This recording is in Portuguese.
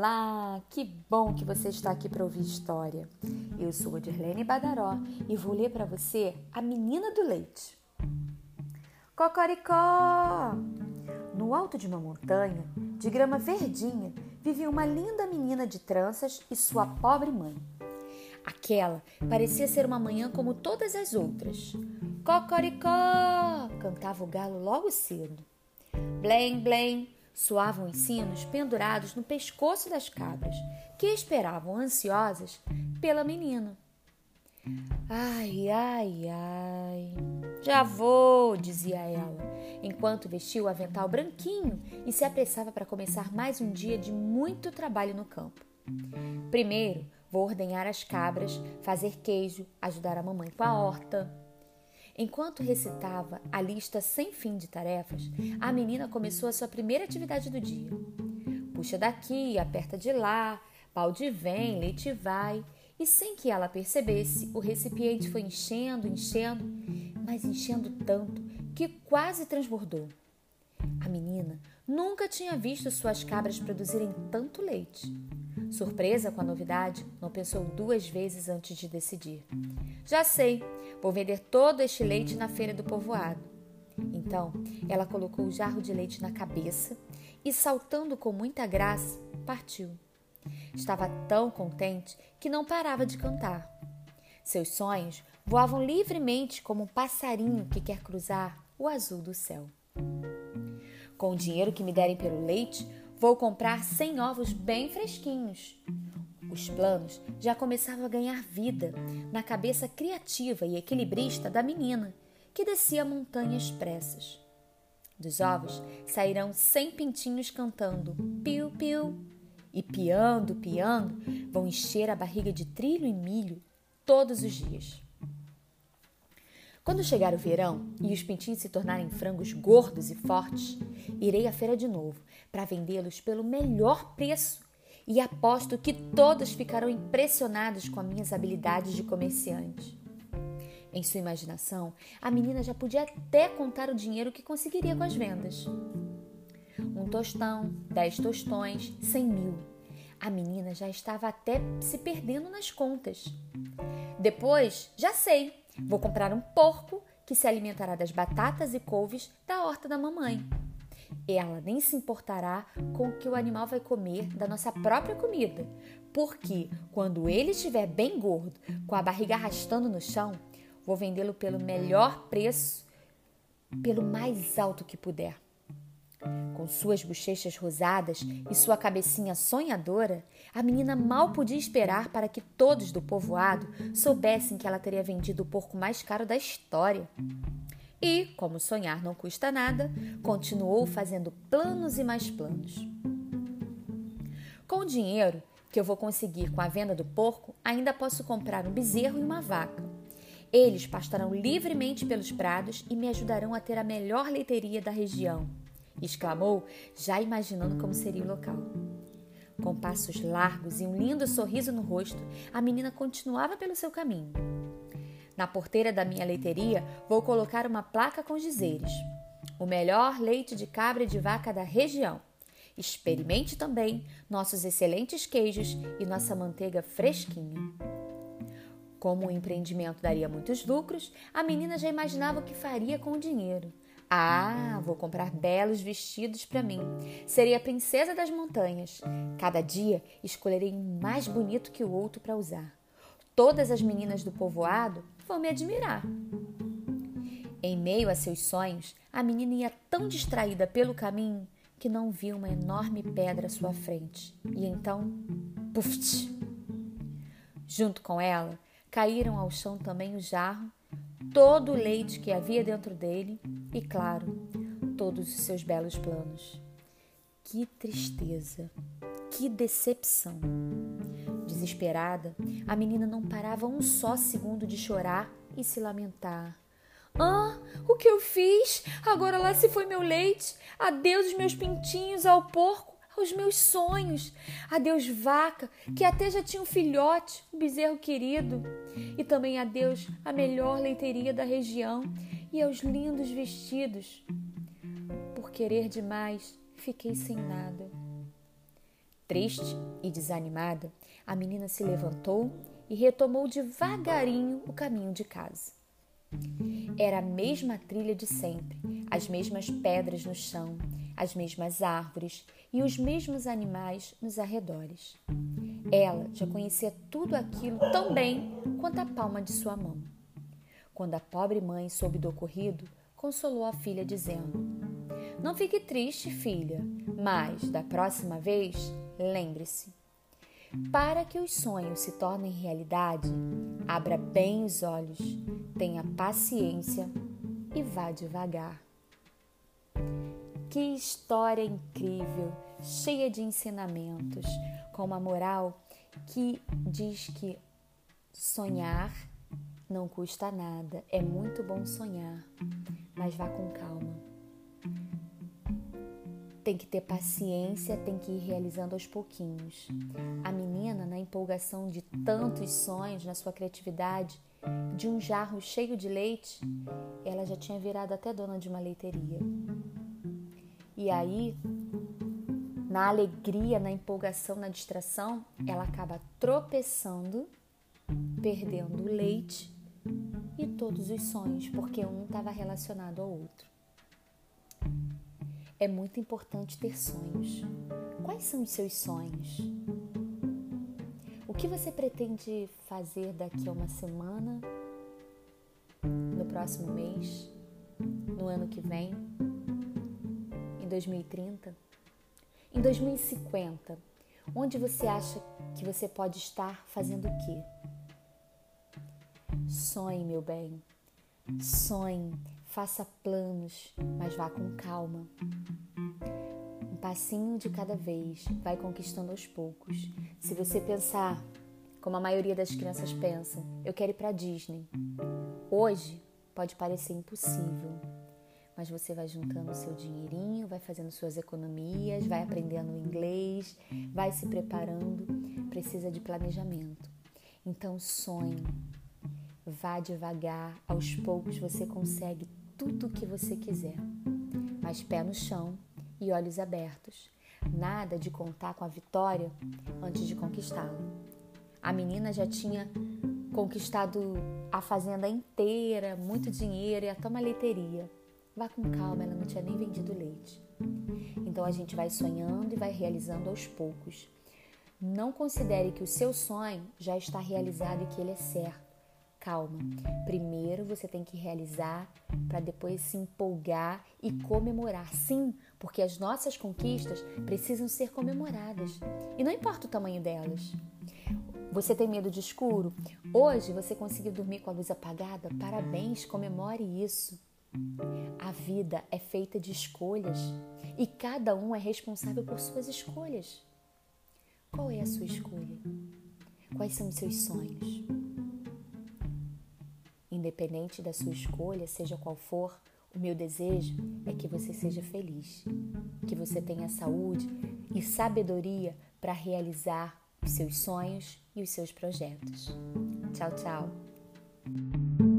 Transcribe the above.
Olá, que bom que você está aqui para ouvir história. Eu sou a Dirlene Badaró e vou ler para você A Menina do Leite. Cocoricó! No alto de uma montanha, de grama verdinha, vivia uma linda menina de tranças e sua pobre mãe. Aquela parecia ser uma manhã como todas as outras. Cocoricó! cantava o galo logo cedo. Blém, blém! Soavam os sinos pendurados no pescoço das cabras, que esperavam ansiosas pela menina. Ai, ai, ai. Já vou, dizia ela, enquanto vestia o avental branquinho e se apressava para começar mais um dia de muito trabalho no campo. Primeiro, vou ordenhar as cabras, fazer queijo, ajudar a mamãe com a horta. Enquanto recitava a lista sem fim de tarefas, a menina começou a sua primeira atividade do dia. Puxa daqui, aperta de lá, balde vem, leite vai. E sem que ela percebesse, o recipiente foi enchendo, enchendo, mas enchendo tanto que quase transbordou. A menina nunca tinha visto suas cabras produzirem tanto leite. Surpresa com a novidade, não pensou duas vezes antes de decidir. Já sei, vou vender todo este leite na feira do povoado. Então, ela colocou o jarro de leite na cabeça e, saltando com muita graça, partiu. Estava tão contente que não parava de cantar. Seus sonhos voavam livremente como um passarinho que quer cruzar o azul do céu. Com o dinheiro que me derem pelo leite, Vou comprar 100 ovos bem fresquinhos. Os planos já começavam a ganhar vida na cabeça criativa e equilibrista da menina, que descia montanhas pressas. Dos ovos sairão 100 pintinhos cantando piu-piu e piando, piando, vão encher a barriga de trilho e milho todos os dias. Quando chegar o verão e os pintinhos se tornarem frangos gordos e fortes, irei à feira de novo para vendê-los pelo melhor preço e aposto que todos ficarão impressionados com as minhas habilidades de comerciante. Em sua imaginação, a menina já podia até contar o dinheiro que conseguiria com as vendas. Um tostão, dez tostões, cem mil. A menina já estava até se perdendo nas contas. Depois, já sei, Vou comprar um porco que se alimentará das batatas e couves da horta da mamãe. Ela nem se importará com o que o animal vai comer da nossa própria comida, porque quando ele estiver bem gordo, com a barriga arrastando no chão, vou vendê-lo pelo melhor preço, pelo mais alto que puder. Com suas bochechas rosadas e sua cabecinha sonhadora, a menina mal podia esperar para que todos do povoado soubessem que ela teria vendido o porco mais caro da história. E, como sonhar não custa nada, continuou fazendo planos e mais planos. Com o dinheiro que eu vou conseguir com a venda do porco, ainda posso comprar um bezerro e uma vaca. Eles pastarão livremente pelos prados e me ajudarão a ter a melhor leiteria da região exclamou, já imaginando como seria o local. Com passos largos e um lindo sorriso no rosto, a menina continuava pelo seu caminho. Na porteira da minha leiteria, vou colocar uma placa com dizeres: O melhor leite de cabra e de vaca da região. Experimente também nossos excelentes queijos e nossa manteiga fresquinha. Como o empreendimento daria muitos lucros, a menina já imaginava o que faria com o dinheiro. Ah, vou comprar belos vestidos para mim. Serei a princesa das montanhas. Cada dia escolherei um mais bonito que o outro para usar. Todas as meninas do povoado vão me admirar. Em meio a seus sonhos, a menina ia tão distraída pelo caminho que não viu uma enorme pedra à sua frente. E então, puf! Junto com ela, caíram ao chão também o jarro todo o leite que havia dentro dele e, claro, todos os seus belos planos. Que tristeza, que decepção! Desesperada, a menina não parava um só segundo de chorar e se lamentar. Ah, o que eu fiz? Agora lá se foi meu leite. Adeus os meus pintinhos ao porco aos meus sonhos. Adeus, vaca, que até já tinha um filhote, um bezerro querido. E também adeus a melhor leiteria da região e aos lindos vestidos. Por querer demais, fiquei sem nada. Triste e desanimada, a menina se levantou e retomou devagarinho o caminho de casa. Era a mesma trilha de sempre, as mesmas pedras no chão, as mesmas árvores e os mesmos animais nos arredores. Ela já conhecia tudo aquilo tão bem quanto a palma de sua mão. Quando a pobre mãe soube do ocorrido, consolou a filha, dizendo: Não fique triste, filha, mas da próxima vez, lembre-se. Para que os sonhos se tornem realidade, abra bem os olhos, tenha paciência e vá devagar. Que história incrível, cheia de ensinamentos, com uma moral que diz que sonhar não custa nada, é muito bom sonhar, mas vá com calma. Tem que ter paciência, tem que ir realizando aos pouquinhos. A menina, na empolgação de tantos sonhos, na sua criatividade, de um jarro cheio de leite, ela já tinha virado até dona de uma leiteria. E aí, na alegria, na empolgação, na distração, ela acaba tropeçando, perdendo o leite e todos os sonhos, porque um estava relacionado ao outro. É muito importante ter sonhos. Quais são os seus sonhos? O que você pretende fazer daqui a uma semana, no próximo mês, no ano que vem, em 2030, em 2050? Onde você acha que você pode estar fazendo o quê? Sonhe, meu bem. Sonhe, faça planos, mas vá com calma. Um passinho de cada vez, vai conquistando aos poucos. Se você pensar, como a maioria das crianças pensa, eu quero ir para Disney. Hoje pode parecer impossível, mas você vai juntando seu dinheirinho, vai fazendo suas economias, vai aprendendo inglês, vai se preparando. Precisa de planejamento. Então sonhe, Vá devagar, aos poucos você consegue tudo o que você quiser. Mas pé no chão e olhos abertos. Nada de contar com a vitória antes de conquistá-la. A menina já tinha conquistado a fazenda inteira, muito dinheiro e até uma leiteria. Vá com calma, ela não tinha nem vendido leite. Então a gente vai sonhando e vai realizando aos poucos. Não considere que o seu sonho já está realizado e que ele é certo. Calma. Primeiro você tem que realizar para depois se empolgar e comemorar. Sim, porque as nossas conquistas precisam ser comemoradas. E não importa o tamanho delas. Você tem medo de escuro? Hoje você conseguiu dormir com a luz apagada? Parabéns, comemore isso. A vida é feita de escolhas e cada um é responsável por suas escolhas. Qual é a sua escolha? Quais são os seus sonhos? Independente da sua escolha, seja qual for, o meu desejo é que você seja feliz, que você tenha saúde e sabedoria para realizar os seus sonhos e os seus projetos. Tchau, tchau!